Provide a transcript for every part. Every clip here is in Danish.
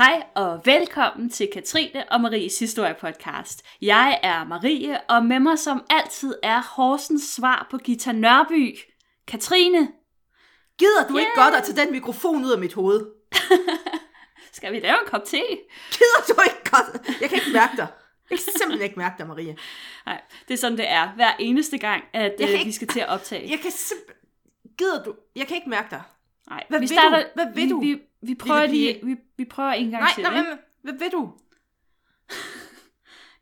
Hej og velkommen til Katrine og Maries Historie Podcast. Jeg er Marie, og med mig som altid er Horsens svar på Gita Nørby. Katrine, Gider du yeah. ikke godt at tage den mikrofon ud af mit hoved? skal vi lave en kop te? Gider du ikke godt? Jeg kan ikke mærke dig. Jeg kan simpelthen ikke mærke dig, Marie. Nej, det er sådan, det er hver eneste gang, at Jeg øh, ikke- vi skal til at optage. Jeg kan simpelthen... Gider du? Jeg kan ikke mærke dig. Nej, Hvad vi starter, du? Hvad vil vi, du, Vi, vi, prøver lige, vi, vi prøver en gang Nej, til. nej, ikke? hvad, vil du?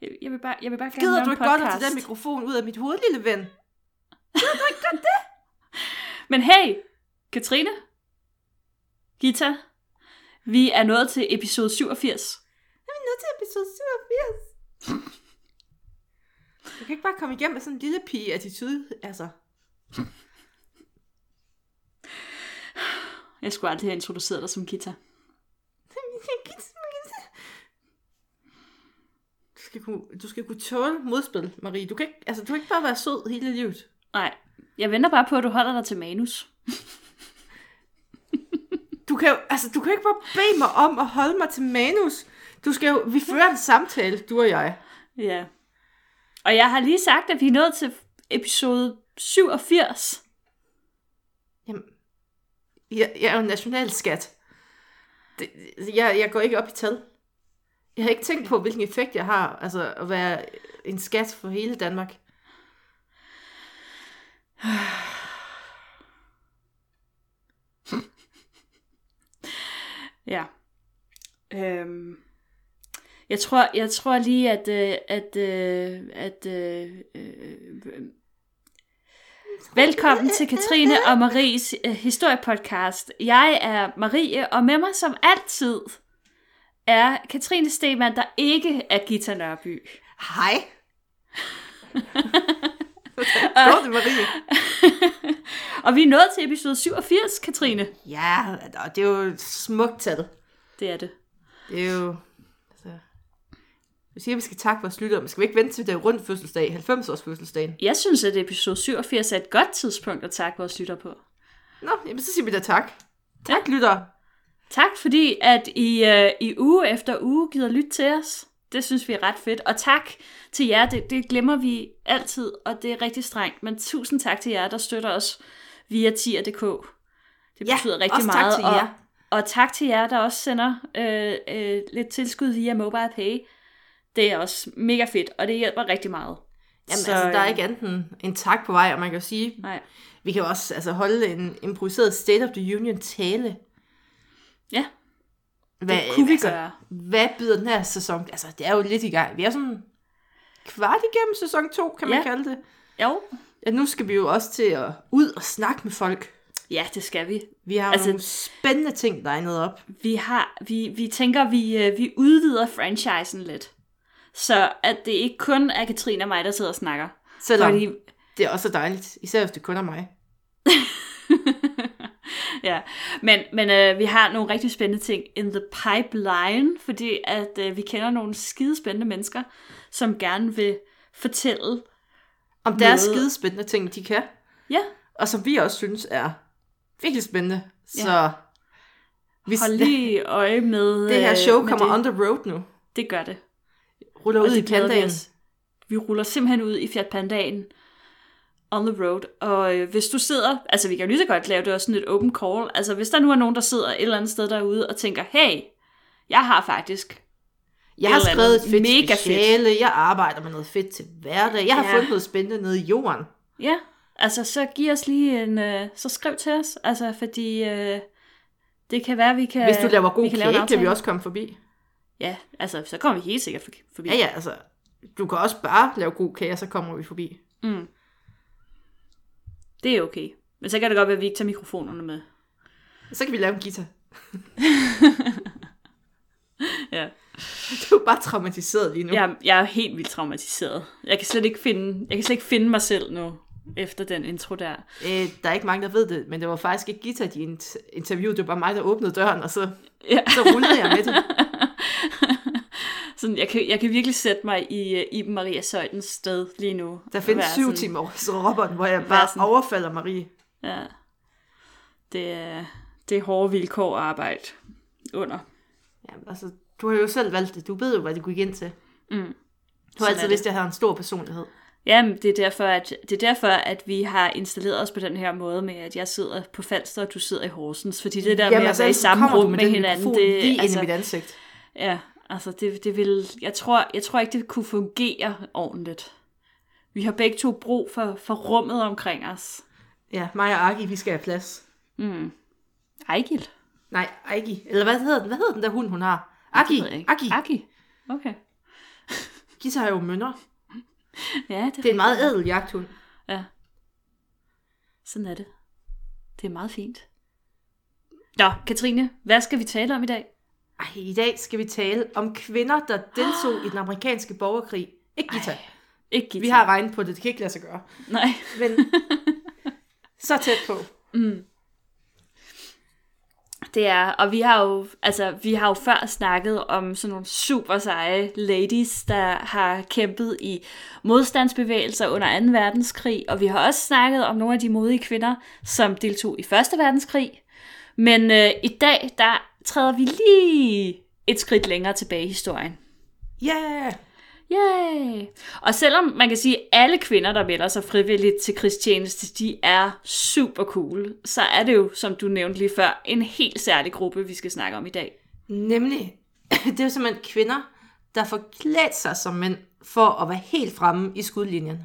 Jeg, jeg vil bare, jeg vil bare gerne Gider du ikke godt at podcast. tage den mikrofon ud af mit hoved, lille ven? Men hey, Katrine, Gita, vi er nået til episode 87. Jeg er nødt til episode 87. Jeg kan ikke bare komme igennem med sådan en lille pige-attitude, altså. Jeg skulle aldrig have introduceret dig som Gita. Du skal, kunne, du skal kunne tåle modspil, Marie. Du kan, ikke, altså, du kan ikke bare være sød hele livet. Nej, jeg venter bare på, at du holder dig til manus. Du kan jo, altså, du kan ikke bare bede mig om at holde mig til manus. Du skal jo, vi fører en samtale, du og jeg. Ja. Og jeg har lige sagt, at vi er nået til episode 87. Jeg, jeg er jo en nationalskat. Det, jeg, jeg går ikke op i tal. Jeg har ikke tænkt på, hvilken effekt jeg har, altså at være en skat for hele Danmark. Ja. Øhm. Jeg tror, jeg tror lige, at, øh, at, øh, at, at, at at Velkommen til Katrine og Maries øh, historiepodcast. Jeg er Marie, og med mig som altid er Katrine Stemann, der ikke er Gita Nørby. Hej. Går det, Marie? og vi er nået til episode 87, Katrine. Ja, og det er jo smukt tal. Det er det. Det er jo... Jeg siger, at vi skal takke vores lyttere, men skal vi ikke vente til det rundt fødselsdag, 90-års fødselsdagen? Jeg synes, at episode 87 er et godt tidspunkt at takke vores lytter på. Nå, jamen så siger vi da tak. Tak, lyttere. Tak fordi, at I øh, i uge efter uge gider lytte til os. Det synes vi er ret fedt. Og tak til jer, det, det glemmer vi altid, og det er rigtig strengt. Men tusind tak til jer, der støtter os via tier.dk. Det Ja, betyder rigtig også tak meget. til jer. Og, og tak til jer, der også sender øh, øh, lidt tilskud via Mobile Pay. Det er også mega fedt, og det hjælper rigtig meget. Jamen så, altså, der er øh, ikke andet end en tak på vej, og man kan jo sige, Nej. vi kan jo også altså, holde en improviseret State of the Union tale. Ja, Hvad, det kunne vi altså, gøre. Hvad byder den her sæson? Altså, det er jo lidt i gang. Vi er sådan kvart igennem sæson 2, kan man Ja. kalde det. Jo. Ja, nu skal vi jo også til at ud og snakke med folk. Ja, det skal vi. Vi har Altså- altså, nogle spændende ting legnet op. vi har, vi, vi tænker, vi, øh, vi udvider franchisen lidt. Så at det ikke kun er Katrine og mig, der sidder og snakker. Selvom Fordi, det er også dejligt, især hvis det kun er mig. ja. Men, men øh, vi har nogle rigtig spændende ting in the pipeline, fordi at øh, vi kender nogle skide spændende mennesker, som gerne vil fortælle. Om deres Noget. skidespændende ting, de kan. Ja, Og som vi også synes er virkelig spændende. Så vi, hold lige øje med det her øh, show kommer det. on the road nu. Det gør det. Ruller ud i glæder vi pandaen. Vi ruller simpelthen ud i Fiat Pandaen on the road. Og øh, hvis du sidder, altså vi kan jo lige så godt lave det også sådan et open call. Altså hvis der nu er nogen, der sidder et eller andet sted derude og tænker, hey, jeg har faktisk, Jeg har skrevet et fedt mega fedt. speciale. Jeg arbejder med noget fedt til hverdag. Jeg har Ja. fundet noget spændende nede i jorden. ja, altså så giv os lige en, øh, så skriv til os. Altså fordi øh, det kan være, vi kan Hvis du laver god kage, kan vi også komme forbi. Ja, altså så kommer vi helt sikkert for- forbi. Ja, ja, altså. Du kan også bare lave god kage, og så kommer vi forbi. Mm. Det er okay. Men så kan det godt være, at vi ikke tager mikrofonerne med. Så kan vi lave en guitar. Ja. Du er bare traumatiseret lige nu. Jeg, jeg er helt vildt traumatiseret. Jeg kan slet ikke finde, jeg kan slet ikke finde mig selv nu, efter den intro der. Øh, der er ikke mange, der ved det, men det var faktisk ikke guitar, de int- interviewede. Det var bare mig, der åbnede døren, og så, Ja. så rullede jeg med det. Sådan, jeg, kan, jeg kan virkelig sætte mig i uh, Iben Maria Søjdens sted lige nu. Der findes syv sådan- timer så Robert, hvor jeg bare sådan- overfalder Marie. Ja. Det er, det er hårde vilkår at arbejde under. Ja, altså, du har jo selv valgt det. Du ved jo, hvad det gik ind til. Mm. Du har altid er vidst, at jeg har en stor personlighed. Jamen, det er, derfor, at, det er derfor, at vi har installeret os på den her måde med, at jeg sidder på Falster, og du sidder i Horsens. Fordi det der Jamen, med at altså, være i samme rum med, den hinanden, det, lige altså, ind i mit ansigt. ja, altså det, det vil, jeg tror, jeg tror ikke, det kunne fungere ordentligt. Vi har begge to brug for, for rummet omkring os. Ja, mig og Agi, vi skal have plads. Mm. Ejgil. Nej, Agi. Eller hvad hedder den? Hvad hedder den der hund, hun har? Ikke. Agi. Aki. Okay. Gita har jo mønner. Ja, det, Det er en meget ædel jagthund. Ja. Sådan er det. Det er meget fint. Nå, Katrine, hvad skal vi tale om i dag? Ej, i dag skal vi tale om kvinder, der deltog i den amerikanske borgerkrig. Ikke Gita. Ej, Ikke guitar. Vi har regnet på det, det kan ikke lade sig gøre. Nej. Men så tæt på. Det er, og vi har jo, altså, vi har jo før snakket om sådan nogle super seje ladies, der har kæmpet i modstandsbevægelser under 2. verdenskrig, og vi har også snakket om nogle af de modige kvinder, som deltog i 1. verdenskrig. Men øh, i dag, der træder vi lige et skridt længere tilbage i historien. Yeah! Yay! Og selvom man kan sige, at alle kvinder, der melder sig frivilligt til krigstjeneste, de er super cool, så er det jo, som du nævnte lige før, en helt særlig gruppe, vi skal snakke om i dag. Nemlig, det er jo simpelthen kvinder, der får klædt sig som mænd for at være helt fremme i skudlinjen.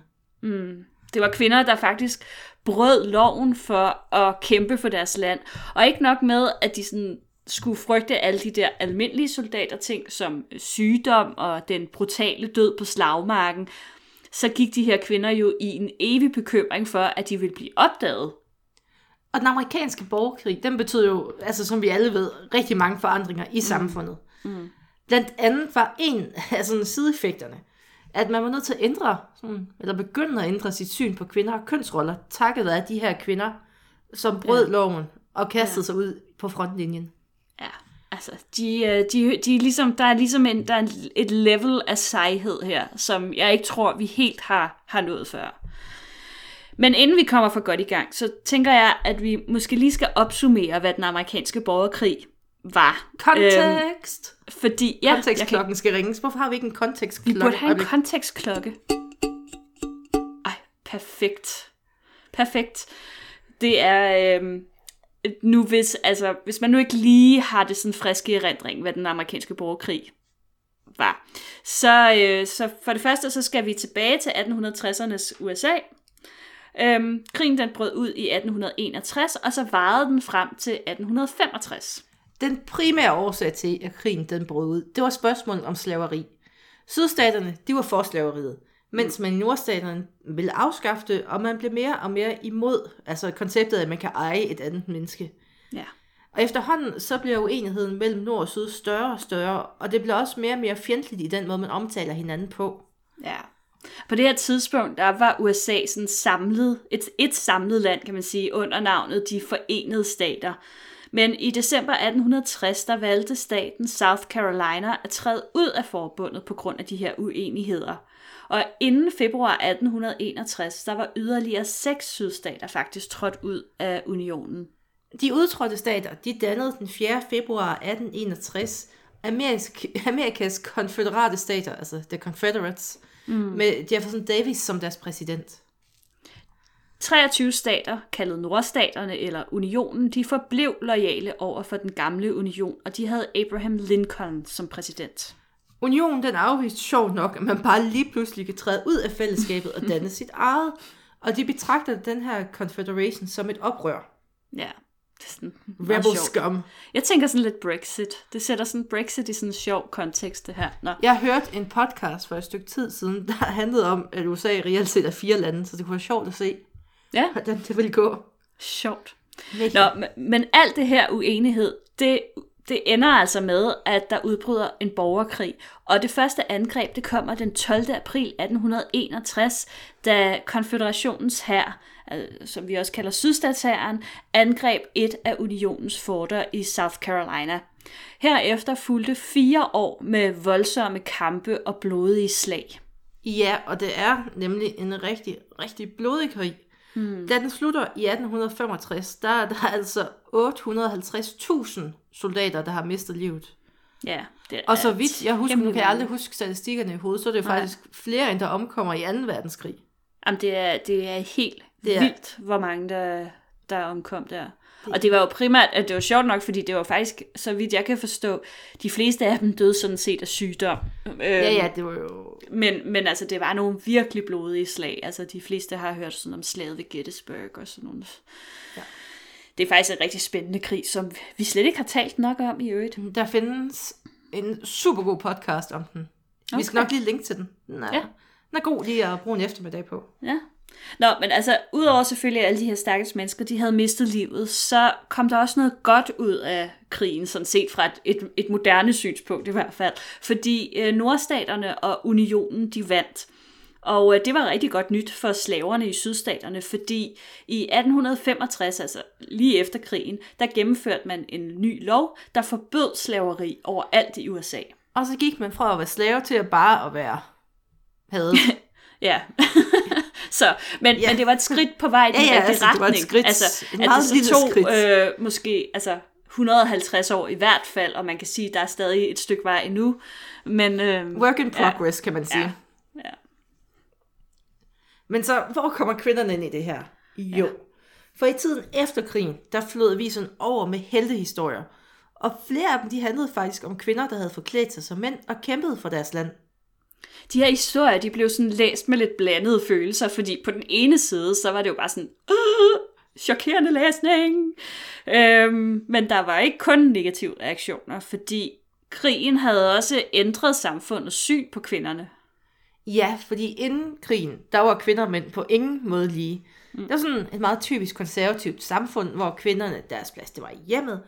Det var kvinder, der faktisk brød loven for at kæmpe for deres land. Og ikke nok med, at de sådan skulle frygte alle de der almindelige soldater ting, som sygdom og den brutale død på slagmarken, så gik de her kvinder jo i en evig bekymring for, at de ville blive opdaget. Og den amerikanske borgerkrig, den betød jo, altså som vi alle ved, rigtig mange forandringer i samfundet. Mm. Blandt andet var en af sådan sideeffekterne, at man var nødt til at ændre, sådan, eller begynde at ændre sit syn på kvinder og kønsroller, takket af de her kvinder, som brød ja. loven og kastede ja. sig ud på frontlinjen. Ja, altså, de, øh, de, de er ligesom, der er ligesom en, der er et level af sejhed her, som jeg ikke tror, vi helt har, har nået før. Men inden vi kommer for godt i gang, så tænker jeg, at vi måske lige skal opsummere, hvad den amerikanske borgerkrig var. Kontekst! Øhm, fordi, ja, jeg kan, Kontekstklokken skal ringes. Hvorfor har vi ikke en kontekstklokke? vi burde have en Øjeblik. kontekstklokke. Ej, perfekt. Perfekt. Det er... Øhm, nu hvis, altså, hvis man nu ikke lige har det sådan friske erindring, hvad den amerikanske borgerkrig var, så, øh, så for det første, så skal vi tilbage til 1860'ernes USA. Øhm, krigen den brød ud i 1861, og så varede den frem til 1865. Den primære årsag til, at krigen den brød ud, det var spørgsmålet om slaveri. Sydstaterne, de var for slaveriet, mens man i nordstaterne ville afskaffe det, og man blev mere og mere imod altså konceptet, at man kan eje et andet menneske. Ja. Og efterhånden, så bliver uenigheden mellem nord og syd større og større, og det bliver også mere og mere fjendtligt i den måde, man omtaler hinanden på. Ja. På det her tidspunkt, der var USA sådan samlet, et, et samlet land, kan man sige, under navnet De Forenede Stater. Men i december 1860, der valgte staten South Carolina at træde ud af forbundet på grund af de her uenigheder. Og inden februar 1861, der var yderligere seks sydstater faktisk trådt ud af unionen. De udtrådte stater, de dannede den 4. februar 1861 Ameriks, Amerikas konføderate stater, altså The Confederates, mm. med Jefferson Davis som deres præsident. 23 stater, kaldet nordstaterne eller unionen, de forblev lojale over for den gamle union, og de havde Abraham Lincoln som præsident. Unionen den afviste sjovt nok, at man bare lige pludselig kan træde ud af fællesskabet og danne sit eget, og de betragter den her Confederation som et oprør. Ja, det er sådan Rebel scum. Jeg tænker sådan lidt Brexit. Det sætter sådan Brexit i sådan en sjov kontekst, det her. Nå. Jeg hørte en podcast for et stykke tid siden, der handlede om, at USA reelt set er fire lande, så det kunne være sjovt at se, Ja, hvordan det ville gå. sjovt. Nå, men- alt det her uenighed, det, det ender altså med, at der udbryder en borgerkrig. Og det første angreb, det kommer den 12. april 1861, da konfederationens hær, altså, som vi også kalder sydstatshæren, angreb et af unionens forter i South Carolina. Herefter fulgte fire år med voldsomme kampe og blodige slag. Ja, og det er nemlig en rigtig, rigtig blodig krig. Hmm. Da den slutter i 1865, der er der altså 850.000 soldater, der har mistet livet. Ja, det Og er så vidt jeg husker, nu kan jeg aldrig huske statistikkerne i hovedet, så er det jo Nej. faktisk flere, end der omkommer i 2. verdenskrig. Jamen, det er, det er helt Det er- er... vildt, hvor mange der, der omkom der. Og det var jo primært, at det var sjovt nok, fordi det var faktisk, så vidt jeg kan forstå, de fleste af dem døde sådan set af sygdom. Øhm, Ja, ja, det var jo... Men, men altså, det var nogle virkelig blodige slag. Altså, de fleste har hørt sådan om slaget ved Gettysburg og sådan nogle. Ja. Det er faktisk en rigtig spændende krig, som vi slet ikke har talt nok om i øvrigt. Der findes en super god podcast om den. Okay. Vi skal nok lige linke til den. Den er, Ja. den er god lige at bruge en eftermiddag på. Ja. Nå, men altså, udover selvfølgelig alle de her stakkels mennesker, de havde mistet livet, så kom der også noget godt ud af krigen, sådan set fra et, et, et moderne synspunkt i hvert fald. Fordi øh, nordstaterne og unionen, de vandt. Og øh, det var rigtig godt nyt for slaverne i sydstaterne, fordi i 1865, altså lige efter krigen, der gennemførte man en ny lov, der forbød slaveri overalt i USA. Og så gik man fra at være slave til at bare at være hadet. Ja. så, men, Ja. men det var et skridt på vej i den Ja, ja, rigtige altså, det var et retning. skridt, altså, at meget det så tog skridt. øh, måske altså, 150 år i hvert fald, og man kan sige, at der er stadig et stykke vej endnu. Men øh, Work in progress, ja. kan man sige. Ja. Ja. Men så, hvor kommer kvinderne ind i det her? Jo. Ja. For i tiden efter krigen, der flød avisen over med heltehistorier. Og flere af dem, de handlede faktisk om kvinder, der havde forklædt sig som mænd og kæmpet for deres land. De her historier, de blev sådan læst med lidt blandede følelser, fordi på den ene side, så var det jo bare sådan, "Åh, chokerende læsning. Øhm, men der var ikke kun negative reaktioner, fordi krigen havde også ændret samfundets syn på kvinderne. Ja, fordi inden krigen, der var kvinder og mænd på ingen måde lige. Mm. Det var sådan et meget typisk konservativt samfund, hvor kvinderne, deres plads, det var i hjemmet.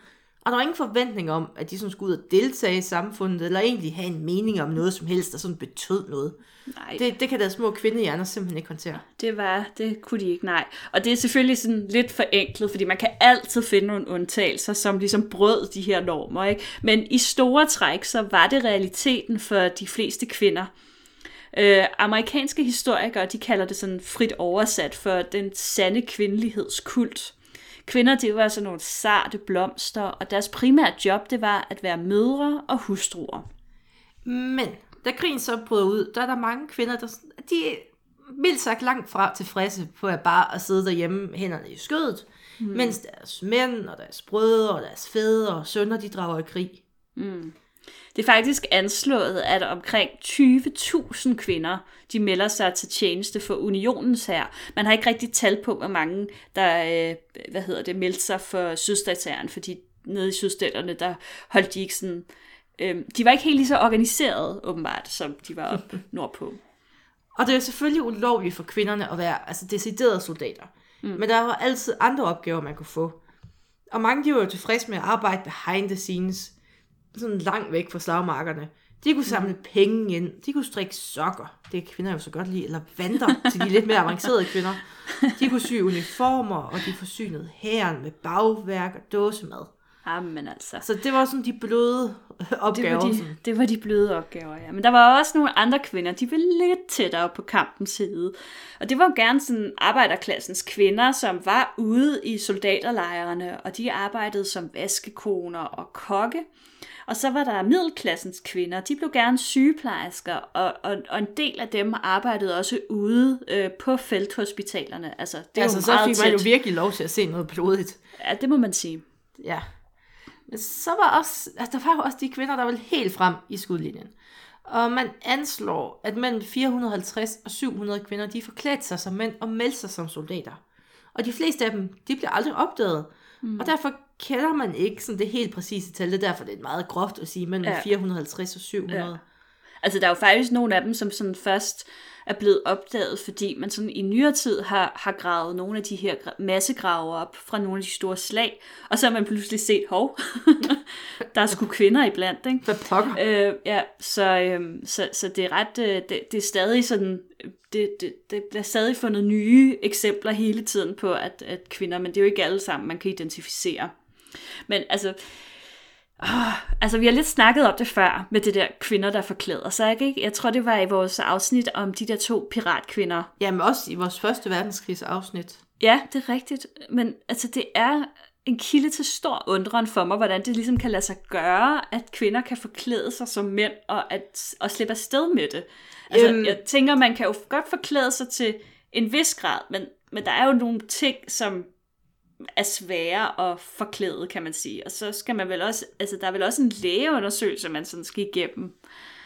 Og der var ingen forventning om, at de sådan skulle ud og deltage i samfundet, eller egentlig have en mening om noget som helst, der sådan betød noget. Nej, Det, det kan deres små kvindehjerner simpelthen ikke håndtere. Det var, det kunne de ikke, nej. Og det er selvfølgelig sådan lidt forenklet, fordi man kan altid finde nogle undtagelser, som ligesom brød de her normer, ikke? Men i store træk, så var det realiteten for de fleste kvinder. Øh, amerikanske historikere, de kalder det sådan frit oversat for den sande kvindelighedskult. Kvinder, det var sådan nogle sarte blomster, og deres primære job, det var at være mødre og hustruer. Men da krigen så brød ud, der er der mange kvinder, der de er mildt sagt langt fra tilfredse på at bare at sidde derhjemme hænderne i skødet, mm. mens deres mænd og deres brødre og deres fædre og sønner, de drager i krig. Det er faktisk anslået, at omkring 20.000 kvinder, de melder sig til tjeneste for unionens her. Man har ikke rigtig tal på, hvor mange, der øh, hvad hedder det, meldte sig for sydstatshæren, fordi nede i sydstaterne, der holdt de ikke sådan... Øh, de var ikke helt lige så organiseret, åbenbart, som de var op nordpå. Og det er selvfølgelig ulovligt for kvinderne at være altså, deciderede soldater. Mm. Men der var altid andre opgaver, man kunne få. Og mange de var jo tilfredse med at arbejde behind the scenes, sådan langt væk fra slagmarkerne. De kunne samle mm. penge ind, de kunne strikke sokker, det kan kvinder jo så godt lide, eller vanter til de lidt mere avancerede kvinder. De kunne sy uniformer, og de forsynede hæren med bagværk og dåsemad. Jamen altså. Så det var sådan de bløde Det opgaver. var, de, sådan. det var de bløde opgaver, ja. Men der var også nogle andre kvinder, de var lidt tættere på kampens side. Og det var jo gerne sådan arbejderklassens kvinder, som var ude i soldaterlejrene, og de arbejdede som vaskekoner og kokke. Og så var der middelklassens kvinder, de blev gerne sygeplejersker, og, og, og en del af dem arbejdede også ude øh, på felthospitalerne. Altså, det altså, så fik man jo virkelig lov til at se noget blodigt. Ja, det må man sige. Ja. Men så var også, altså, der var jo også de kvinder, der var helt frem i skudlinjen. Og man anslår, at mellem 450 og 700 kvinder, de forklædte sig som mænd og meldte sig som soldater. Og de fleste af dem, de bliver aldrig opdaget. Mm. Og derfor kender man ikke sådan det helt præcise tal. Det er derfor, det er meget groft at sige mellem Ja. ja. 450 og 700. Ja. Altså, der er jo faktisk nogle af dem, som sådan først er blevet opdaget, fordi man sådan i nyere tid har, har gravet nogle af de her gra- massegrave op fra nogle af de store slag, og så har man pludselig set, hov, der er sgu kvinder iblandt, ikke? Hvad pokker? Øh, ja, så, øhm, så, så det er ret, øh, det, det er stadig sådan, det, det, det bliver stadig fundet nye eksempler hele tiden på, at, at kvinder, men det er jo ikke alle sammen, man kan identificere. Men altså, åh, altså vi har lidt snakket om det før, med det der kvinder, der forklæder sig, ikke? Jeg tror, det var i vores afsnit om de der to piratkvinder. Jamen også i vores første verdenskrigs afsnit. Ja, det er rigtigt, men altså det er en kilde til stor undren for mig, hvordan det ligesom kan lade sig gøre, at kvinder kan forklæde sig som mænd, og, at, og slippe afsted med det. Altså, Øhm. jeg tænker, man kan jo godt forklæde sig til en vis grad, men, men der er jo nogle ting, som er svære at forklæde, kan man sige. Og så skal man vel også, altså der er vel også en lægeundersøgelse, man sådan skal igennem.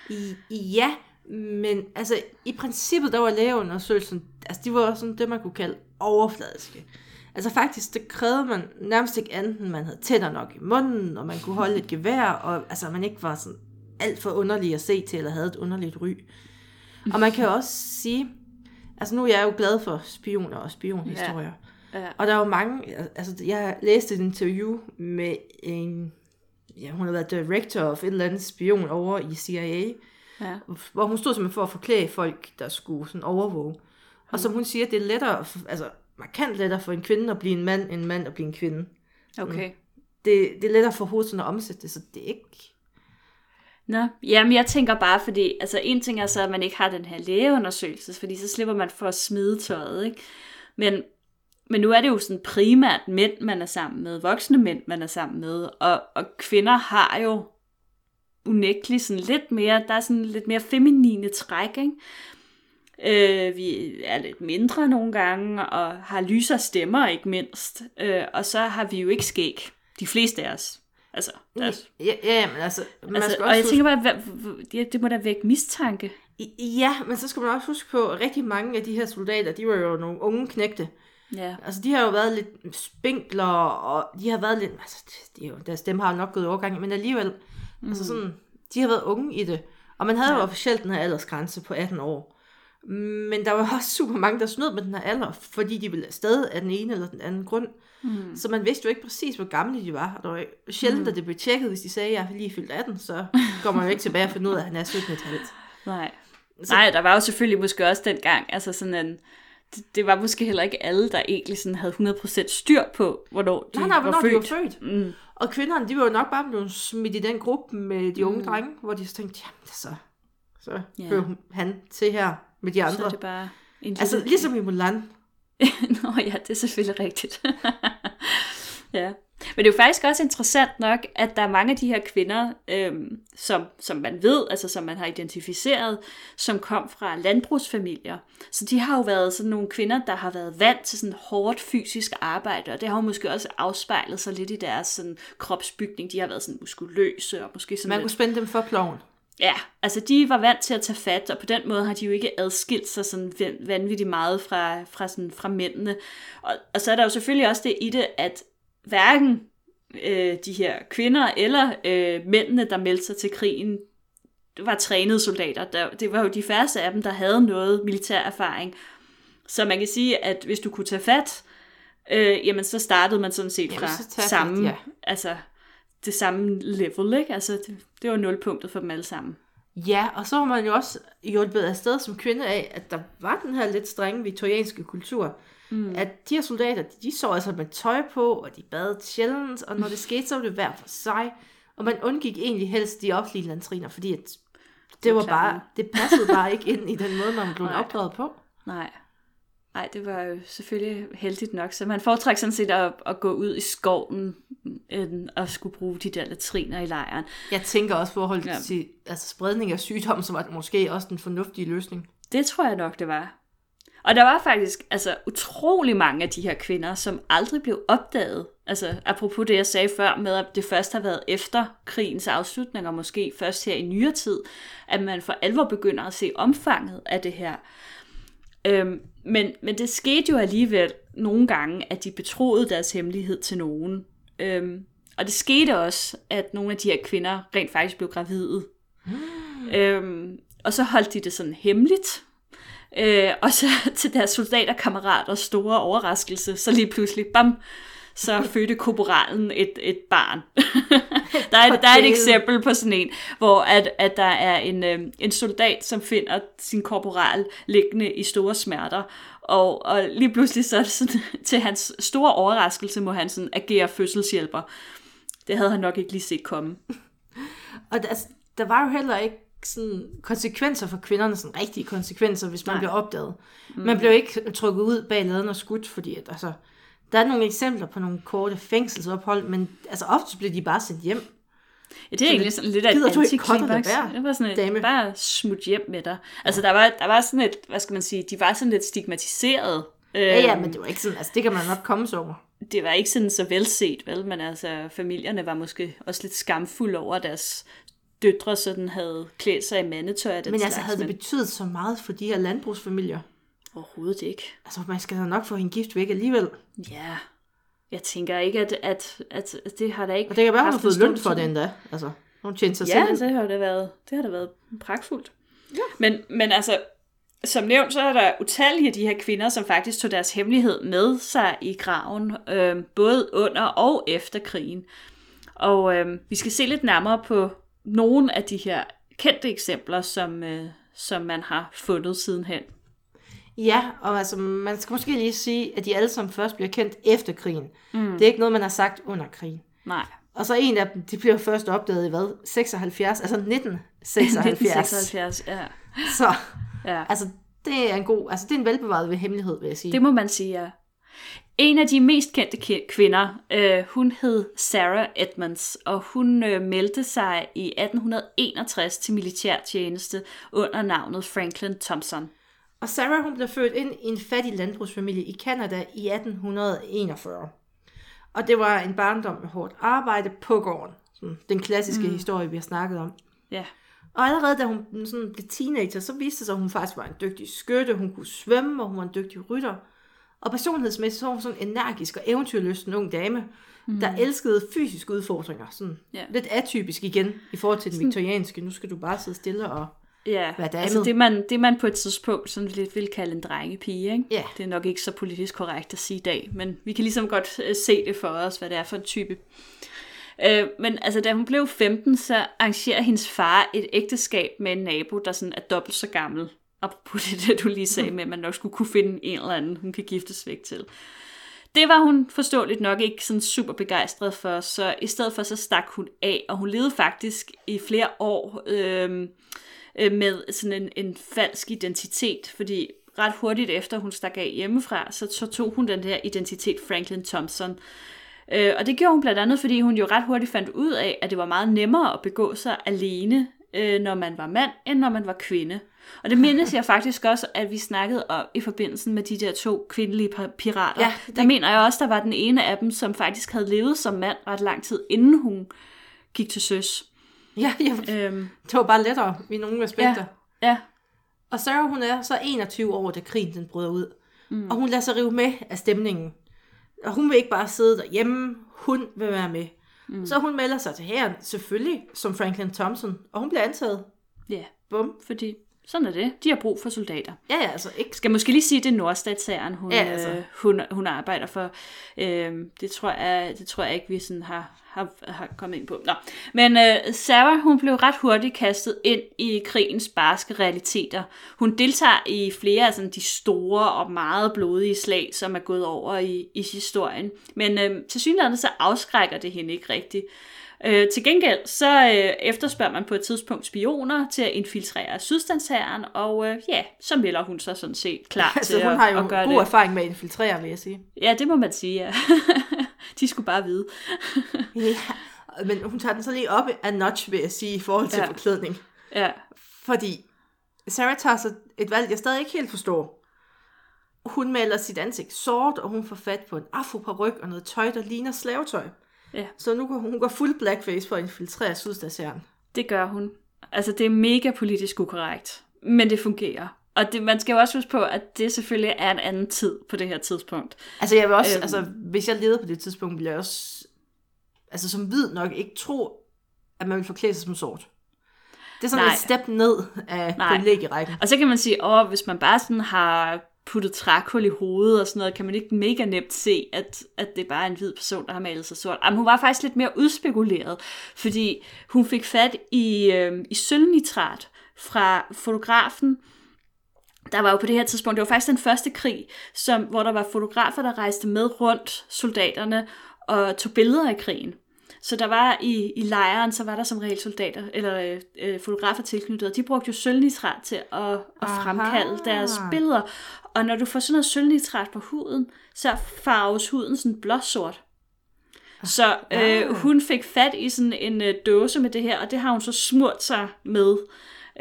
I, ja, men altså i princippet, der var lægeundersøgelsen, altså de var sådan det, man kunne kalde overfladiske. Altså faktisk, det krævede man nærmest ikke andet, end man havde tænder nok i munden, og man kunne holde et gevær, og altså man ikke var sådan alt for underlig at se til, eller havde et underligt ry. Og man kan også sige, altså nu er jeg jo glad for spioner og spionhistorier. Ja. Og der er jo mange, altså jeg læste et interview med en, ja hun har været director of et eller andet spion over i CIA, Ja. hvor hun stod simpelthen for at forklæde folk, der skulle sådan overvåge. Og som hun siger, det er lettere, altså markant lettere for en kvinde at blive en mand, end en mand at blive en kvinde. Okay. Det, det er lettere for hovedet sådan at omsætte det, så det er ikke... Nå, jamen jeg tænker bare, fordi altså en ting er så, at man ikke har den her lægeundersøgelse, fordi så slipper man for at smide tøjet, ikke? Men, men nu er det jo sådan primært mænd, man er sammen med, voksne mænd, man er sammen med, og, og kvinder har jo unægteligt sådan lidt mere, der er sådan lidt mere feminine træk, ikke? Øh, vi er lidt mindre nogle gange, og har lysere stemmer ikke mindst, øh, og så har vi jo ikke skæg, de fleste af os. Altså, er, Ja, ja men altså, man Altså, skal og også jeg huske, tænker bare, det, det må da vække mistanke. Ja, men så skal man også huske på, at rigtig mange af de her soldater, de var jo nogle unge knægte. Ja. Altså, de har jo været lidt spinkler, og de har været lidt... Altså, de jo, deres stemme har jo nok gået overgang, men alligevel... Mm. Altså sådan, de har været unge i det. Og man havde ja. jo officielt den her aldersgrænse på 18 år. Men der var også super mange, der snød med den her alder, fordi de ville afsted af den ene eller den anden grund. Mm. Så man vidste jo ikke præcis, hvor gamle de var. Og der var sjældent, at det blev tjekket, hvis de sagde, at jeg lige fyldt 18, så går man jo ikke tilbage og finder ud af, at han er 17 et halvt. Nej. Nej, der var jo selvfølgelig måske også dengang, altså sådan en, det, det var måske heller ikke alle, der egentlig sådan havde 100% styr på, hvornår de Nej, nej, var hvornår født. de var født. Mm. Og kvinderne, de var jo nok bare blevet smidt i den gruppe med de unge mm. drenge, hvor de så tænkte, jamen så, så Ja. hører han til her med de Så andre. er det bare Altså ligesom i Mulan. Nå ja, det er selvfølgelig rigtigt. ja. Men det er jo faktisk også interessant nok, at der er mange af de her kvinder, øhm, som, som man ved, altså som man har identificeret, som kom fra landbrugsfamilier. Så de har jo været sådan nogle kvinder, der har været vant til sådan hårdt fysisk arbejde, og det har jo måske også afspejlet sig lidt i deres sådan, kropsbygning. De har været sådan muskuløse og måske sådan Man lidt kunne spænde dem for ploven. Ja, altså de var vant til at tage fat, og på den måde har de jo ikke adskilt sig sådan van- vanvittigt meget fra, fra, sådan, fra mændene. Og, og så er der jo selvfølgelig også det i det, at hverken øh, de her kvinder eller øh, mændene, der meldte sig til krigen, var trænede soldater. Der, det var jo de færreste af dem, der havde noget militær erfaring. Så man kan sige, at hvis du kunne tage fat, øh, jamen så startede man sådan set fra så tag fat, samme, ja. altså det samme level, ikke? Altså det, det var nulpunktet for dem alle sammen. Ja, og så var man jo også hjulpet afsted som kvinde af, at der var den her lidt strenge viktorianske kultur. Mm. At de her soldater, de så altså med tøj på, og de badede sjældent, og når det skete, så var det hver for sig. Og man undgik egentlig helst de offentlige lantriner, fordi at det var bare, det passede bare ikke ind i den måde, man blev opdraget på. Nej. Nej, det var jo selvfølgelig heldigt nok. Så man foretrækker sådan set at, at gå ud i skoven, end at skulle bruge de der latriner i lejren. Jeg tænker også forhold Ja. ja. til altså spredning af sygdom, som var måske også den fornuftige løsning. Det tror jeg nok, det var. Og der var faktisk altså, utrolig mange af de her kvinder, som aldrig blev opdaget. Altså apropos det, jeg sagde før med, at det først har været efter krigens afslutning, og måske først her i nyere tid, at man for alvor begynder at se omfanget af det her. Øhm, men, men det skete jo alligevel nogle gange, at de betroede deres hemmelighed til nogen. Øhm, og det skete også, at nogle af de her kvinder rent faktisk blev gravide. Øhm, og så holdt de det sådan hemmeligt. Øh, og så til deres soldaterkammeraters store overraskelse, så lige pludselig, bam, så fødte korporalen et, et barn. der, er, der er et eksempel på sådan en, hvor at, at der er en, øh, en soldat, som finder sin korporal liggende i store smerter, og, og lige pludselig så sådan, til hans store overraskelse, må han sådan agere fødselshjælper. Det havde han nok ikke lige set komme. Og der, altså, der var jo heller ikke sådan konsekvenser for kvinderne, sådan rigtige konsekvenser, hvis man Nej. blev opdaget. Mm. Man blev ikke trukket ud bag laden og skudt, fordi at, altså, Der er nogle eksempler på nogle korte fængselsophold, men altså ofte bliver de bare sendt hjem. Ja, det er egentlig sådan lidt af et antiklimaks. Det var sådan et, dame? bare smut hjem med dig. Altså, der var, der var sådan et, hvad skal man sige, de var sådan lidt stigmatiseret. Ja, ja, Øhm, men det var ikke sådan, altså det kan man nok komme sig over. det var ikke sådan så velset, vel? Men altså, familierne var måske også lidt skamfulde over, deres døtre sådan havde klædt sig i mandetøj og den Men slags. altså, havde det betydet så meget for de her landbrugsfamilier? Overhovedet ikke. Altså, man skal da nok få hende gift væk alligevel. Ja, jeg tænker ikke, at, at, at, at det har da ikke Og det kan være, hun har fået løn for det endda. Altså, hun tjente sig Ja, selv ind. det har det været, det har det været pragtfuldt. Ja. Men, men altså, som nævnt, så er der utallige af de her kvinder, som faktisk tog deres hemmelighed med sig i graven, øh, både under og efter krigen. Og øh, vi skal se lidt nærmere på nogle af de her kendte eksempler, som, øh, som man har fundet sidenhen. Ja, og altså, man skal måske lige sige, at de alle sammen først bliver kendt efter krigen. Mm. Det er ikke noget, man har sagt under krigen. Nej. Og så en af dem, de bliver først opdaget i hvad? 76, altså 1976. 1976, ja. Så, ja. altså, det er en god, altså det er en velbevaret hemmelighed, vil jeg sige. Det må man sige, ja. En af de mest kendte kvinder, øh, hun hed Sarah Edmonds, og hun øh, meldte sig i 1861 til militærtjeneste under navnet Franklin Thompson. Og Sarah, hun blev født ind i en fattig landbrugsfamilie i Kanada i 1841. Og det var en barndom med hårdt arbejde på gården. Sådan den klassiske mm. historie, vi har snakket om. Ja, Og allerede da hun sådan blev teenager, så viste det sig, at hun faktisk var en dygtig skytte, hun kunne svømme, og hun var en dygtig rytter. Og personlighedsmæssigt så var hun sådan en energisk og eventyrlysten ung dame, mm. der elskede fysiske udfordringer. Sådan Ja. lidt atypisk igen i forhold til den viktorianske. Nu skal du bare sidde stille og... ja. Damet? altså det man, det man på et tidspunkt sådan lidt vil kalde en drengepige. Ikke? Ja. Det er nok ikke så politisk korrekt at sige i dag, men vi kan ligesom godt øh, se det for os, hvad det er for en type. Øh, men altså, da hun blev 15, så arrangerer hendes far et ægteskab med en nabo, der sådan er dobbelt så gammel. Apropos det, det du lige sagde med, at man nok skulle kunne finde en eller anden, hun kan giftes væk til. Det var hun forståeligt nok ikke sådan super begejstret for, så i stedet for så stak hun af, og hun levede faktisk i flere år øhm, øh, med sådan en, en falsk identitet, fordi ret hurtigt efter hun stak af hjemmefra, så, så tog hun den der identitet Franklin Thompson. Øh, og det gjorde hun blandt andet, fordi hun jo ret hurtigt fandt ud af, at det var meget nemmere at begå sig alene, øh, når man var mand, end når man var kvinde. Og det mindes jeg faktisk også, at vi snakkede om i forbindelse med de der to kvindelige pi- pirater. Ja, Der mener jeg også, der var den ene af dem, som faktisk havde levet som mand ret lang tid, inden hun gik til søs. Ja, ja Øhm, det var bare lettere i nogle aspekter. ja, ja, Og Sarah, hun er så 21 år, da krigen den bryder ud. Mm. Og hun lader sig rive med af stemningen. Og hun vil ikke bare sidde derhjemme, hun vil være med. Mm. Så hun melder sig til hæren, selvfølgelig, som Franklin Thompson. Og hun bliver antaget. ja, Bum. fordi sådan er det. De har brug for soldater. Ja, ja, altså ikke. skal måske lige sige, at det er Nordstatshæren, hun, Ja, altså. øh, hun, hun arbejder for. Øh, det, tror jeg, det tror jeg ikke, vi sådan har, har, har kommet ind på. Nå. Men øh, Sarah, hun blev ret hurtigt kastet ind i krigens barske realiteter. Hun deltager i flere af sådan, de store og meget blodige slag, som er gået over i, i historien. Men øh, til synligheden så afskrækker det hende ikke rigtigt. Øh, til gengæld så øh, efterspørger man på et tidspunkt spioner til at infiltrere sydstatshæren, og øh, ja, så melder hun sig sådan set klar Altså, til hun at, har jo at gøre god det. erfaring med at infiltrere, vil jeg sige. Ja, det må man sige, ja. De skulle bare vide. Ja, men hun tager den så lige op af notch, vil jeg sige, i forhold til. Ja. forklædning. Ja, Fordi Sarah tager så et valg, jeg stadig ikke helt forstår. Hun maler sit ansigt sort, og hun får fat på en afroparyk og noget tøj, der ligner slavetøj. Ja, Så nu går hun går fuld blackface for at infiltrere sydstatshæren. det gør hun. Altså, det er mega politisk ukorrekt, men det fungerer. Og det, man skal jo også huske på, at det selvfølgelig er en anden tid på det her tidspunkt. Altså jeg vil også, øhm. Altså hvis jeg levede på det tidspunkt, ville jeg også, altså som hvid nok ikke tro, at man vil forklæde sig som sort. Det er sådan Nej. et step ned af privilegierækken. Og så kan man sige, åh, hvis man bare sådan har puttet trækul i hovedet og sådan noget, kan man ikke mega nemt se, at, at det bare er en hvid person, der har malet sig sort. Jamen, hun var faktisk lidt mere udspekuleret, fordi hun fik fat i, øh, i sølvnitrat fra fotografen, der var jo på det her tidspunkt, det var faktisk den første krig, som, hvor der var fotografer, der rejste med rundt soldaterne og tog billeder af krigen. Så der var i, i lejren, så var der som regel soldater eller øh, øh, fotografer tilknyttet, og de brugte jo sølvnitrat til at, at Aha. fremkalde deres billeder. Og når du får sådan noget sølvnitrat på huden, så farves huden sådan blåsort. Så øh, hun fik fat i sådan en øh, dåse med det her, og det har hun så smurt sig med.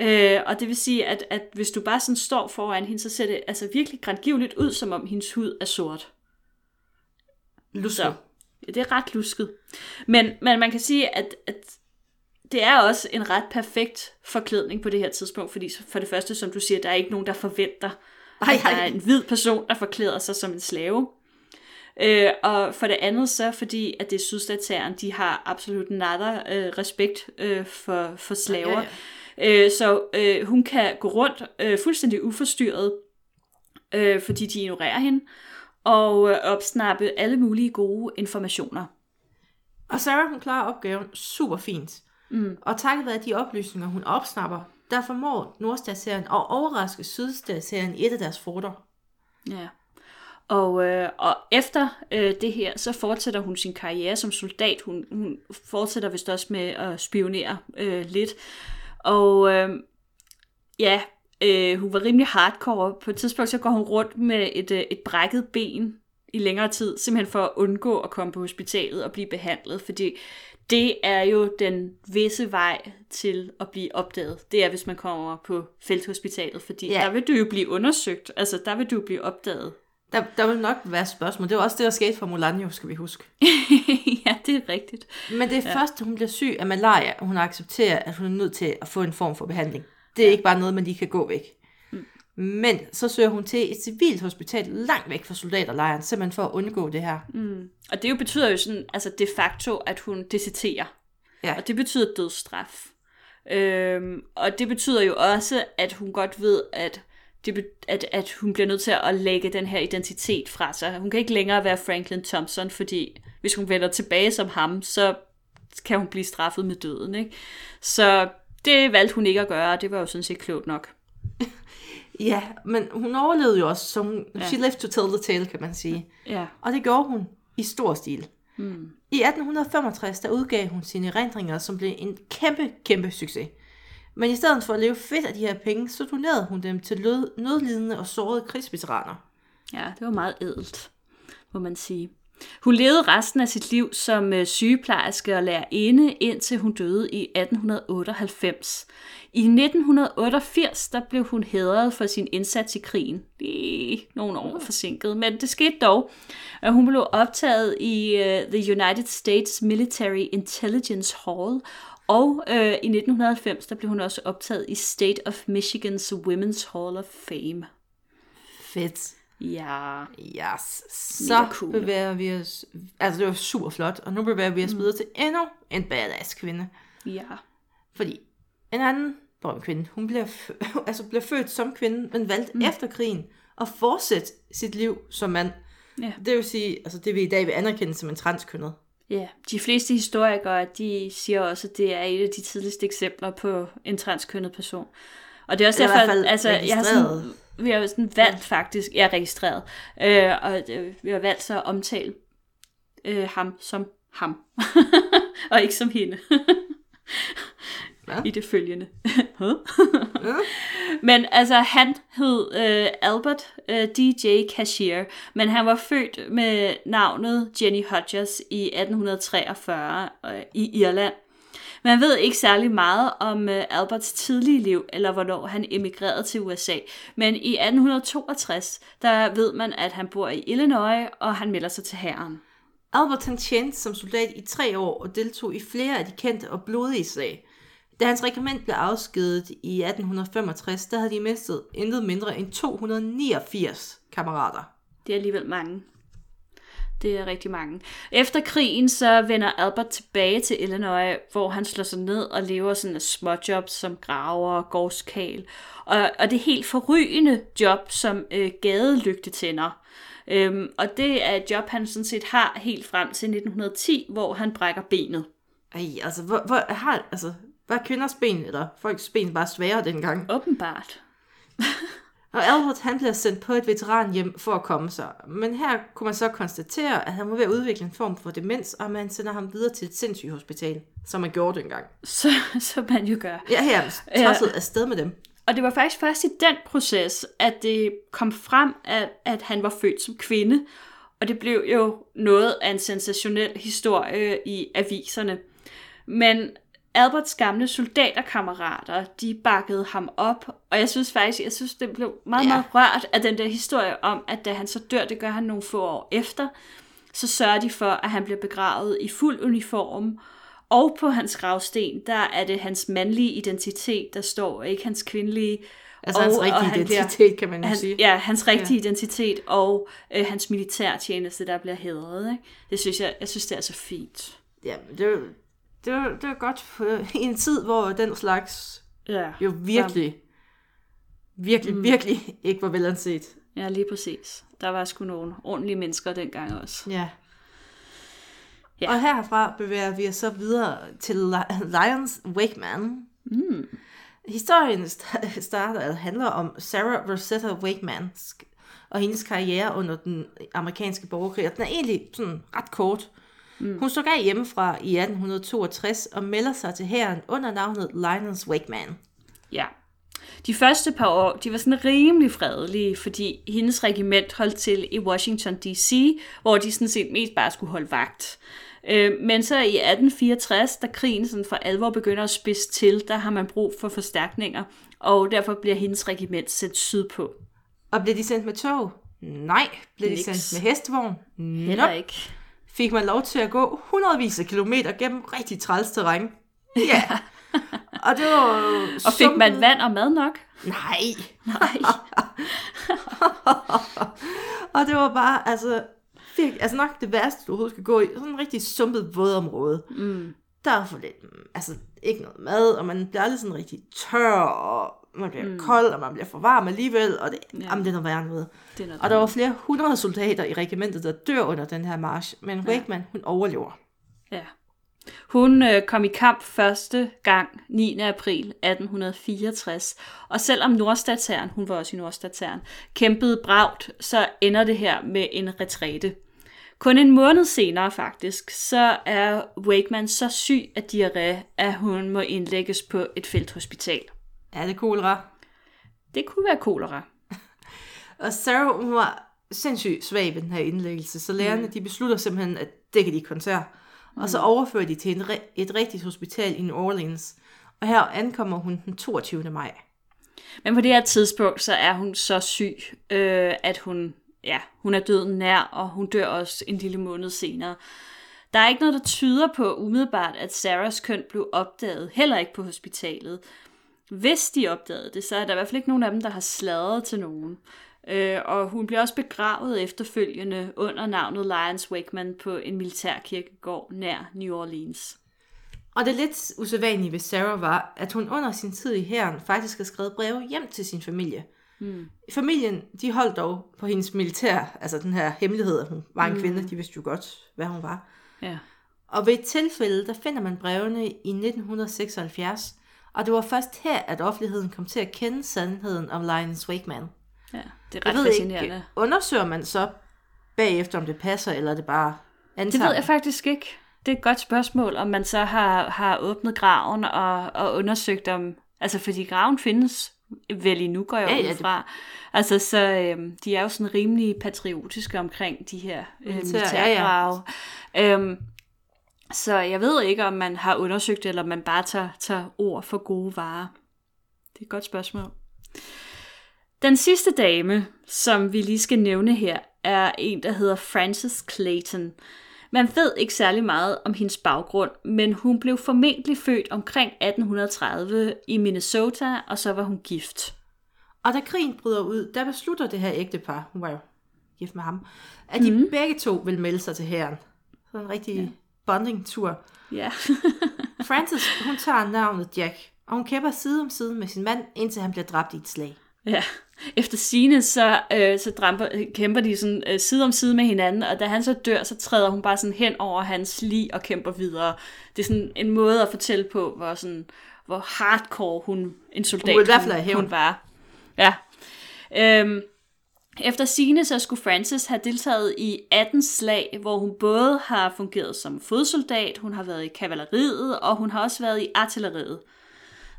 Øh, og det vil sige, at, at hvis du bare sådan står foran hende, så ser det altså virkelig grandgiveligt ud, som om hendes hud er sort. Lusket. Så ja, det er ret lusket. Men, men man kan sige, at, at det er også en ret perfekt forklædning på det her tidspunkt, fordi for det første, som du siger, der er ikke nogen, der forventer, Ej, at der ej. er en hvid person, der forklæder sig som en slave. Øh, og for det andet så, fordi at det er sydstatshæren, de har absolut nada øh, respekt øh, for, for slaver. Ja, Ja, ja. Øh, så øh, hun kan gå rundt øh, fuldstændig uforstyrret, øh, fordi de ignorerer hende, og øh, opsnappe alle mulige gode informationer. Og Sarah, hun klarer opgaven super fint. Mm. Og takket være de oplysninger, hun opsnapper, der formår Nordstatsserien at overraske Sydstatsserien i et af deres forter. Ja. Og, øh, og efter øh, det her, så fortsætter hun sin karriere som soldat. Hun, hun fortsætter vist også med at spionere øh, lidt. Og øh, ja, øh, hun var rimelig hardcore. På et tidspunkt, så går hun rundt med et, øh, et brækket ben i længere tid, simpelthen for at undgå at komme på hospitalet og blive behandlet, fordi det er jo den visse vej til at blive opdaget. Det er, hvis man kommer på felthospitalet, fordi Ja. der vil du jo blive undersøgt. Altså, der vil du blive opdaget. Der, der vil nok være spørgsmål. Det var også det, der skete for Mulan, jo, skal vi huske. ja, det er rigtigt. Men det er ja. først, hun bliver syg af malaria, og hun accepterer, at hun er nødt til at få en form for behandling. Det er ja. ikke bare noget, man lige kan gå væk. Men så søger hun til et civilt hospital langt væk fra soldaterlejren, simpelthen for at undgå det her. Mm. Og det jo betyder jo sådan, altså de facto, at hun deserterer. Ja. Og det betyder dødsstraf. Øhm, og det betyder jo også, at hun godt ved, at, det, at, at hun bliver nødt til at lægge den her identitet fra sig. Hun kan ikke længere være Franklin Thompson, fordi hvis hun vender tilbage som ham, så kan hun blive straffet med døden. Ikke? Så det valgte hun ikke at gøre, og det var jo sådan set klogt nok. Ja, men hun overlevede jo også, så hun, ja. She lived to tell the tale, kan man sige. Ja. Og det gjorde hun i stor stil. Mm. I 1865, der udgav hun sine erindringer, som blev en kæmpe, kæmpe succes. Men i stedet for at leve fedt af de her penge, så donerede hun dem til lød- nødlidende og sårede krigsveteraner. Ja, det var meget ædelt, må man sige. Hun levede resten af sit liv som øh, sygeplejerske og lærerinde, indtil hun døde i 1898. I 1988 der blev hun hædret for sin indsats i krigen. Det er nogle år forsinket, men det skete dog. Og Hun blev optaget i uh, The United States Military Intelligence Hall, og uh, i 1990 der blev hun også optaget i State of Michigan's Women's Hall of Fame. Fedt. Ja, Yes. Så cool. bevæger vi os... Altså, det var super flot. Og nu bevæger vi os mm. videre til endnu en badass kvinde. ja. Fordi en anden berømt kvinde, hun bliver, f- altså bliver født som kvinde, men valgte mm. efter krigen at fortsætte sit liv som mand. Ja. Det vil sige, altså det vi i dag vil anerkende som en transkønnet. Ja, de fleste historikere, de siger også, at det er et af de tidligste eksempler på en transkønnet person. Og det er også Eller i derfor, hvert fald altså, jeg har sådan, vi har sådan valgt faktisk, jeg er registreret, øh, og øh, vi har valgt så at omtale øh, ham som ham, og ikke som hende. I det følgende. Men altså, han hed øh, Albert øh, DJ Cashier, men han var født med navnet Jenny Hodges i 1843 øh, i Irland. Man ved ikke særlig meget om øh, Alberts tidlige liv, eller hvornår han emigrerede til USA. Men i 1862, der ved man, at han bor i Illinois, og han melder sig til hæren. Albert han tjente som soldat i tre år og deltog i flere af de kendte og blodige slag. Da hans regiment blev afskedet i 1865, der havde de mistet intet mindre end 289 kammerater. Det er alligevel mange. Det er rigtig mange. Efter krigen så vender Albert tilbage til Illinois, hvor han slår sig ned og lever sådan småjobs som graver og gårdskal. Og, og det helt forrygende job som øh, gadelygtetænder. Øhm, og det er et job, han sådan set har helt frem til 1910, hvor han brækker benet. Ej, altså, hvor, hvor, har, altså, var kvinders ben, eller folks ben bare svære dengang? Åbenbart. Og Albert han bliver sendt på et veteranhjem for at komme sig. Men her kunne man så konstatere, at han var ved at udvikle en form for demens, og man sender ham videre til et sindssygt hospital, som man gjorde dengang. Så, så man jo gør. Ja, her er tosset afsted med dem. Og det var faktisk først i den proces, at det kom frem, at, at han var født som kvinde. Og det blev jo noget af en sensationel historie i aviserne. Men Alberts gamle soldaterkammerater, de bakkede ham op, og jeg synes faktisk, jeg synes, det blev meget, Ja. meget rørt af den der historie om, at da han så dør, det gør han nogle få år efter, så sørger de for, at han bliver begravet i fuld uniform, og på hans gravsten, der er det hans mandlige identitet, der står, og ikke hans kvindelige. Altså hans og, rigtige han bliver- identitet, kan man jo hans, sige. Ja, hans rigtige ja. identitet og øh, hans militærtjeneste, der bliver hædret. Ikke? Det synes jeg, jeg synes, det er så fint. Ja, det det var, det var godt for, i en tid, hvor den slags Ja, jo virkelig, virkelig, mm. virkelig ikke var velanset. ja lige præcis. Der var sgu nogle ordentlige mennesker dengang også. Ja. Ja. Og herfra bevæger vi os så videre til Li- Lions Wakeman. Mm. Historien st- starter, eller handler om Sarah Rosetta Wakeman og hendes karriere under den amerikanske borgerkrig. Og den er egentlig sådan ret kort. Mm. Hun stod af hjemmefra i 1862 og melder sig til hæren under navnet Lions Wakeman. Ja. De første par år, de var sådan rimelig fredelige, fordi hendes regiment holdt til i Washington D.C., hvor de sådan set mest bare skulle holde vagt. Øh, Men så i 1864, da krigen sådan for alvor begynder at spidse til, der har man brug for forstærkninger, og derfor bliver hendes regiment sendt sydpå. Og blev de sendt med tog? Nej. Blev de Niks. sendt med hestevogn? Heller Nope. ikke. Fik man lov til at gå hundredvis af kilometer gennem rigtig træls terræn? Ja. og det var Og fik man sumpet- vand og mad nok? Nej. Nej. og det var bare, altså, virkelig, altså nok det værste, du overhovedet skal gå i. Sådan en rigtig sumpet vådområde. Mm. Der er for lidt, mm, altså ikke noget mad, og man bliver aldrig sådan rigtig tør, og man bliver mm. kold, og man bliver for varm alligevel, og det, Ja. ja. jamen, det er noget værre noget. Det er noget Og der var flere hundrede soldater i regimentet, der dør under den her march, men Wakeman, hun overlever. Ja. Hun øh, kom i kamp første gang 9. april 1864, og selvom nordstatshæren, hun var også i nordstatshæren, kæmpede bragt, så ender det her med en retræte. Kun en måned senere faktisk, så er Wakeman så syg af diarré, at hun må indlægges på et felthospital. Er det kolera? Det kunne være kolera. Og Sarah, hun var sindssygt svag ved den her indlæggelse, så lærerne mm. de beslutter simpelthen, at det kan de ikke håndtere. Mm. Og så overfører de til en, et rigtigt hospital i New Orleans. Og her ankommer hun den 22. maj. Men på det her tidspunkt, så er hun så syg, øh, at hun, ja, hun er døden nær, og hun dør også en lille måned senere. Der er ikke noget, der tyder på umiddelbart, at Sarahs køn blev opdaget, heller ikke på hospitalet. Hvis de opdagede det, så er der i hvert fald ikke nogen af dem, der har sladret til nogen. Øh, og hun bliver også begravet efterfølgende under navnet Lions Wakeman på en militærkirkegård nær New Orleans. Og det lidt usædvanlige ved Sarah var, at hun under sin tid i hæren faktisk har skrevet breve hjem til sin familie. Mm. Familien, de holdt dog på hendes militær, altså den her hemmelighed, at hun var en mm. kvinde, de vidste jo godt, hvad hun var. Ja. Og ved et tilfælde, der finder man brevene i 1976, og det var først her, at offentligheden kom til at kende sandheden om Lions Wakeman. ja, det er Jeg ret ved fascinerende. ikke, undersøger man så bagefter, om det passer, eller er det bare Det antager? ved jeg faktisk ikke. Det er et godt spørgsmål, om man så har, har åbnet graven og, og undersøgt om... Altså, fordi graven findes vel endnu, går jeg Ja, ja, ud det- fra. Altså, så øhm, de er jo sådan rimelig patriotiske omkring de her øh, Militær, ja, ja. militærgrave. Øhm, så jeg ved ikke, om man har undersøgt det, eller om man bare tager, tager ord for gode varer. Det er et godt spørgsmål. Den sidste dame, som vi lige skal nævne her, er en, der hedder Frances Clayton. Man ved ikke særlig meget om hendes baggrund, men hun blev formentlig født omkring 1830 i Minnesota, og så var hun gift. Og da krigen bryder ud, der beslutter det her ægtepar, hun var jo gift med ham, at de mm. begge to vil melde sig til hæren. Så en rigtig ja. Bonding-tur. Ja. Frances, hun tager navnet Jack, og hun kæmper side om side med sin mand, indtil han bliver dræbt i et slag. ja. Efter sine så, øh, så dramper, kæmper de sådan, øh, side om side med hinanden, og da han så dør, så træder hun bare sådan hen over hans lig og kæmper videre. Det er sådan en måde at fortælle på, hvor, sådan, hvor hardcore hun, en soldat Hun vil i hvert fald have hævn. hun var. Ja. Øhm, efter sine så skulle Frances have deltaget i 18 slag, hvor hun både har fungeret som fodsoldat, hun har været i kavaleriet, og hun har også været i artilleriet.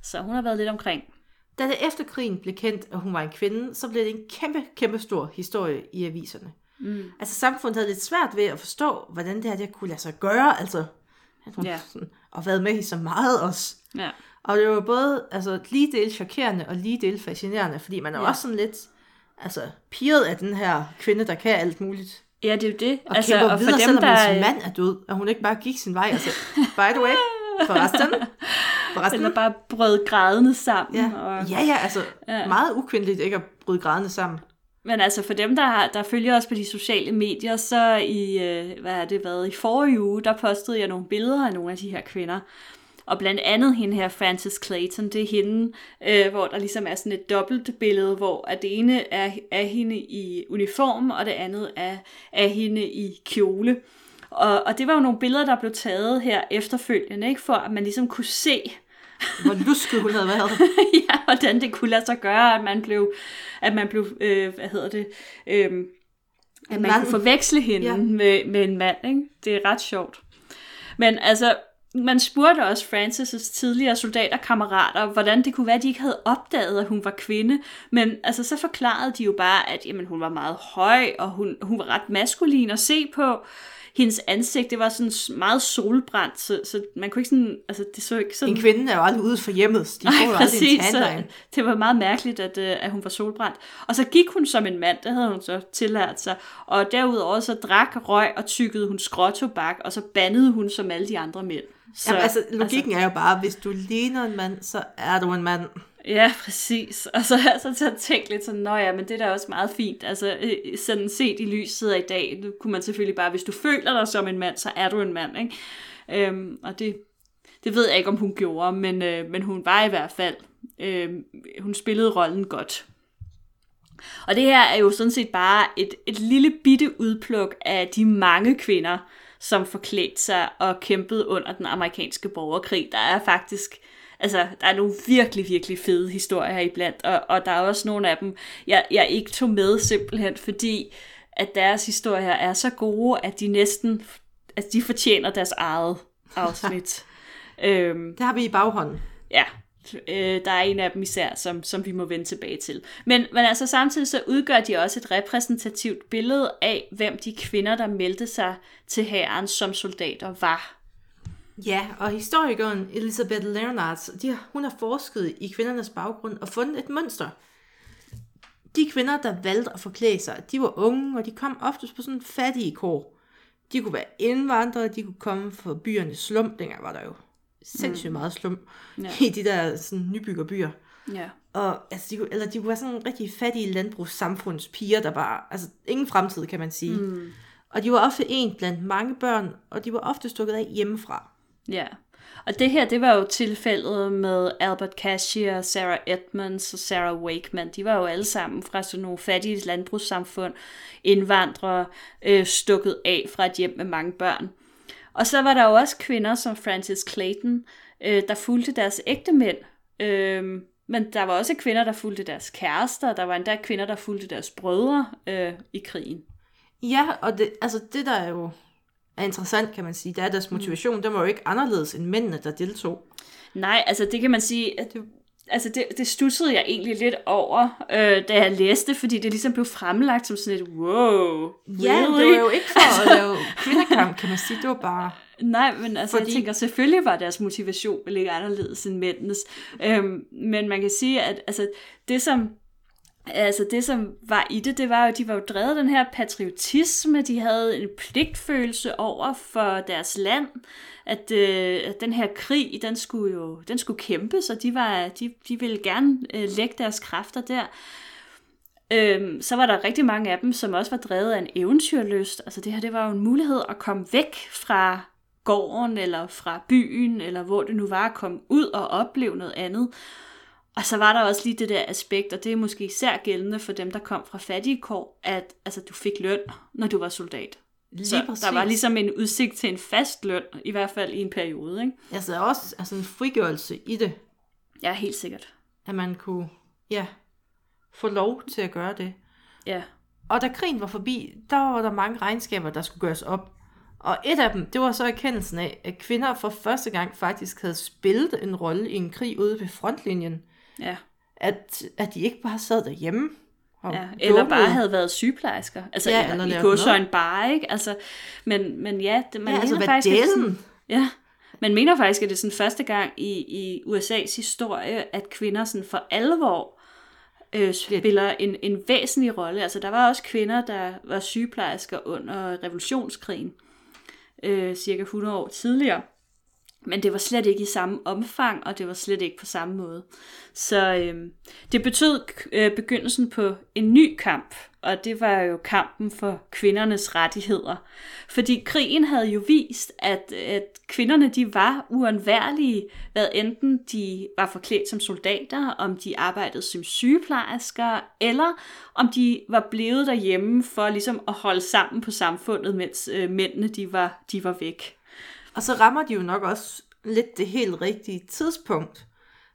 Så hun har været lidt omkring. Da det efter krigen blev kendt, at hun var en kvinde, så blev det en kæmpe, kæmpe stor historie i aviserne. Mm. Altså samfundet havde lidt svært ved at forstå, hvordan det her det kunne lade sig gøre, altså at hun Ja. sådan, og været med i så meget også. Ja. Og det var både altså, lige del chokerende og lige del fascinerende, fordi man er ja. Ja. også sådan lidt altså, pirret af den her kvinde, der kan alt muligt. Ja, det er jo det. Og altså, kæmper og videre, for dem, selvom der, hendes mand er død, og hun ikke bare gik sin vej. Altså, by the way, forresten. forresten eller bare brød grædende sammen. ja. Og, ja, ja, altså ja. meget ukvindeligt ikke at bryde grædende sammen. Men altså for dem, der, har, der følger os på de sociale medier, så i, øh, hvad har det været, i forrige uge, der postede jeg nogle billeder af nogle af de her kvinder. Og blandt andet hende her, Frances Clayton, det er hende, øh, hvor der ligesom er sådan et dobbelt billede, hvor at det ene er, er hende i uniform, og det andet er, er hende i kjole. Og, og det var jo nogle billeder, der blev taget her efterfølgende, ikke? for at man ligesom kunne se, Hvor lusket hun havde været. ja, hvordan det kunne lade sig gøre, at man blev, at man blev øh, hvad hedder det, øh, at man mand. kunne forveksle hende Ja. ja. med, med en mand. Ikke? Det er ret sjovt. Men altså, man spurgte også Francis' tidligere soldaterkammerater, hvordan det kunne være, at de ikke havde opdaget, at hun var kvinde. Men altså, så forklarede de jo bare, at jamen, hun var meget høj, og hun, hun var ret maskulin at se på. Hendes ansigt, det var sådan meget solbrændt, så, så man kunne ikke sådan, altså det så ikke sådan... En kvinde er jo aldrig ude for hjemmet. De får jo præcis. Så det var meget mærkeligt, at, øh, at hun var solbrændt. Og så gik hun som en mand, det havde hun så tillært sig. Og derudover så drak, røg og tykkede hun skråtobak, og så bandede hun som alle de andre mænd. Så, Jamen, altså, logikken er jo bare, hvis du ligner en mand, så er du en mand. Ja, præcis. Og så har jeg så til at tænke lidt sådan, nå ja, men det er da også meget fint. Altså, øh, sådan set i lyset af i dag, nu kunne man selvfølgelig bare, hvis du føler dig som en mand, så er du en mand, ikke? Øhm, og det, det ved jeg ikke, om hun gjorde, men, øh, men hun var i hvert fald, øh, hun spillede rollen godt. Og det her er jo sådan set bare et, et lille bitte udpluk af de mange kvinder, som forklædte sig og kæmpede under den amerikanske borgerkrig. Der er faktisk, altså, der er nogle virkelig, virkelig fede historier her iblandt, og, og der er også nogle af dem, jeg, jeg ikke tog med simpelthen, fordi at deres historier er så gode, at de næsten, at de fortjener deres eget afsnit. øhm, Det har vi i baghånden. ja, øh, der er en af dem især, som, som vi må vende tilbage til. Men, men altså samtidig så udgør de også et repræsentativt billede af, hvem de kvinder, der meldte sig til hæren som soldater, var. Ja, og historikeren Elizabeth Leonards, de, hun har forsket i kvindernes baggrund og fundet et mønster. De kvinder, der valgte at forklæde sig, de var unge, og de kom oftest på sådan fattige kår. De kunne være indvandrere, de kunne komme fra byernes slum. Dengang var der jo sindssygt meget slum Ja. i de der sådan, nybyggerbyer. Ja. Og altså, de, kunne, eller de kunne være sådan rigtig fattige landbrugssamfundspiger, der var altså ingen fremtid, kan man sige. Mm. Og de var ofte en blandt mange børn, og de var ofte stukket af hjemmefra. Ja. Og det her, det var jo tilfældet med Albert Cashier, Sarah Edmonds og Sarah Wakeman. De var jo alle sammen fra sådan nogle fattige landbrugssamfund, indvandrere, øh, stukket af fra et hjem med mange børn. Og så var der jo også kvinder som Frances Clayton, øh, der fulgte deres ægte mænd. Øh, men der var også kvinder, der fulgte deres kærester, der var endda kvinder, der fulgte deres brødre øh, i krigen. Ja, og det, altså det der er jo er interessant, kan man sige, det er at deres motivation, mm. den var jo ikke anderledes end mændene, der deltog. Nej, altså det kan man sige, at altså det, det stussede jeg egentlig lidt over, øh, da jeg læste, fordi det ligesom blev fremlagt som sådan et, wow, Ja, really? det var jo ikke for at lave kvindekamp, kan man sige, det var bare... Nej, men altså Fordi... Jeg tænker, selvfølgelig var deres motivation ikke anderledes end mændenes. Øhm, men man kan sige, at altså, det som Altså det, som var i det, det var jo, at de var jo drevet den her patriotisme, de havde en pligtfølelse over for deres land, at, øh, at den her krig, den skulle jo den skulle kæmpes, og de, var, de, de ville gerne øh, lægge deres kræfter der. Øhm, så var der rigtig mange af dem, som også var drevet af en eventyrlyst. Altså det her, det var jo en mulighed at komme væk fra gården, eller fra byen, eller hvor det nu var at komme ud og opleve noget andet. Og så var der også lige det der aspekt, og det er måske især gældende for dem, der kom fra fattige kår, at altså, du fik løn, når du var soldat. Lige Så præcis. der var ligesom en udsigt til en fast løn, i hvert fald i en periode. Ikke? Altså der er også altså, en frigørelse i det, Ja, helt sikkert. at man kunne, ja, få lov til at gøre det. Ja. Og da krigen var forbi, der var der mange regnskaber, der skulle gøres op. Og et af dem, det var så erkendelsen af, at kvinder for første gang faktisk havde spillet en rolle i en krig ude ved frontlinjen. Ja. At, at de ikke bare sad derhjemme. Og Ja, eller bare havde været sygeplejersker. Altså, Ja, eller eller i godsøjne bare, ikke? Altså, men, men ja, det, man Ja, altså, faktisk, sådan, ja, man mener faktisk, at det er sådan første gang i, i USA's historie, at kvinder sådan for alvor øh, spiller en, en væsentlig rolle. Altså, der var også kvinder, der var sygeplejersker under revolutionskrigen, øh, cirka 100 år tidligere. Men det var slet ikke i samme omfang, og det var slet ikke på samme måde. Så øh, det betød øh, begyndelsen på en ny kamp, og det var jo kampen for kvindernes rettigheder. Fordi krigen havde jo vist, at, at kvinderne de var uundværlige, hvad enten de var forklædt som soldater, om de arbejdede som sygeplejersker, eller om de var blevet derhjemme for ligesom at holde sammen på samfundet, mens øh, mændene de var, de var væk. Og så rammer de jo nok også lidt det helt rigtige tidspunkt.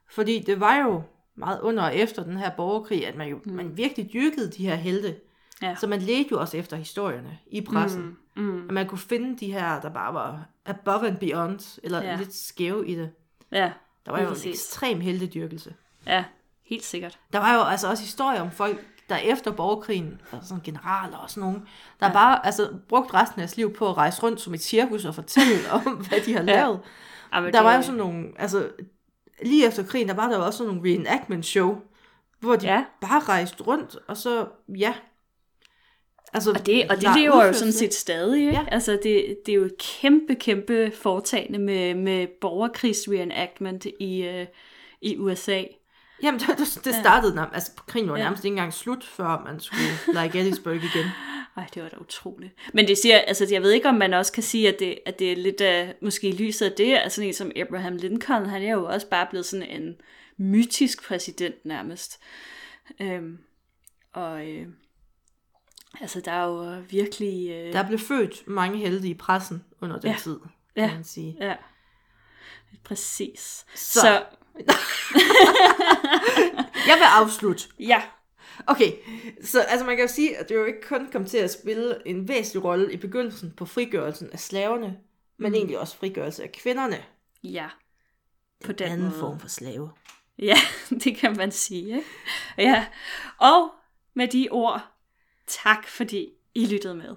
Fordi det var jo meget under og efter den her borgerkrig, at man jo mm. man virkelig dyrkede de her helte. Ja. Så man ledte jo også efter historierne i pressen. Mm. Mm. At man kunne finde de her, der bare var above and beyond, eller ja. Lidt skæve i det. Ja, Der var jo en ekstrem heltedyrkelse. Ja, helt sikkert. Der var jo altså også historier om folk, der efter borgerkrigen, altså sådan generaler og sådan nogen, der ja. bare altså, brugt resten af deres liv på at rejse rundt som et cirkus og fortælle om, hvad de har lavet. Ja, Der det- var jo sådan nogle, altså lige efter krigen, der var der jo også sådan nogle reenactment show, hvor de ja. Bare rejste rundt, og så, ja. Altså, Og det, og det lever jo sådan set stadig, ikke? Ja. Altså, det, det er jo et kæmpe, kæmpe foretagende med, med borgerkrigs-reenactment i, øh, i USA. Jamen, det, det- startede, ja. altså krigen var nærmest ikke engang slut, før man skulle lege Gettysburg igen. Ej, det var da utroligt. Men det siger, altså, jeg ved ikke, om man også kan sige, at det, at det er lidt uh, måske lyset af det, altså en som Abraham Lincoln, han er jo også bare blevet sådan en mytisk præsident nærmest. Øhm, og øh, altså, der er jo virkelig... Øh, Der blev født mange helte i pressen under den Ja. tid, kan Ja. man sige. Ja, præcis. Så, så Jeg vil afslutte. ja, Okay, så altså man kan jo sige, at det jo ikke kun kom til at spille en væsentlig rolle i begyndelsen på frigørelsen af slaverne, men Mm. egentlig også frigørelse af kvinderne. ja, på den anden måde. form for slave. Ja, det kan man sige. Ikke? Ja, og med de ord, tak fordi I lyttede med.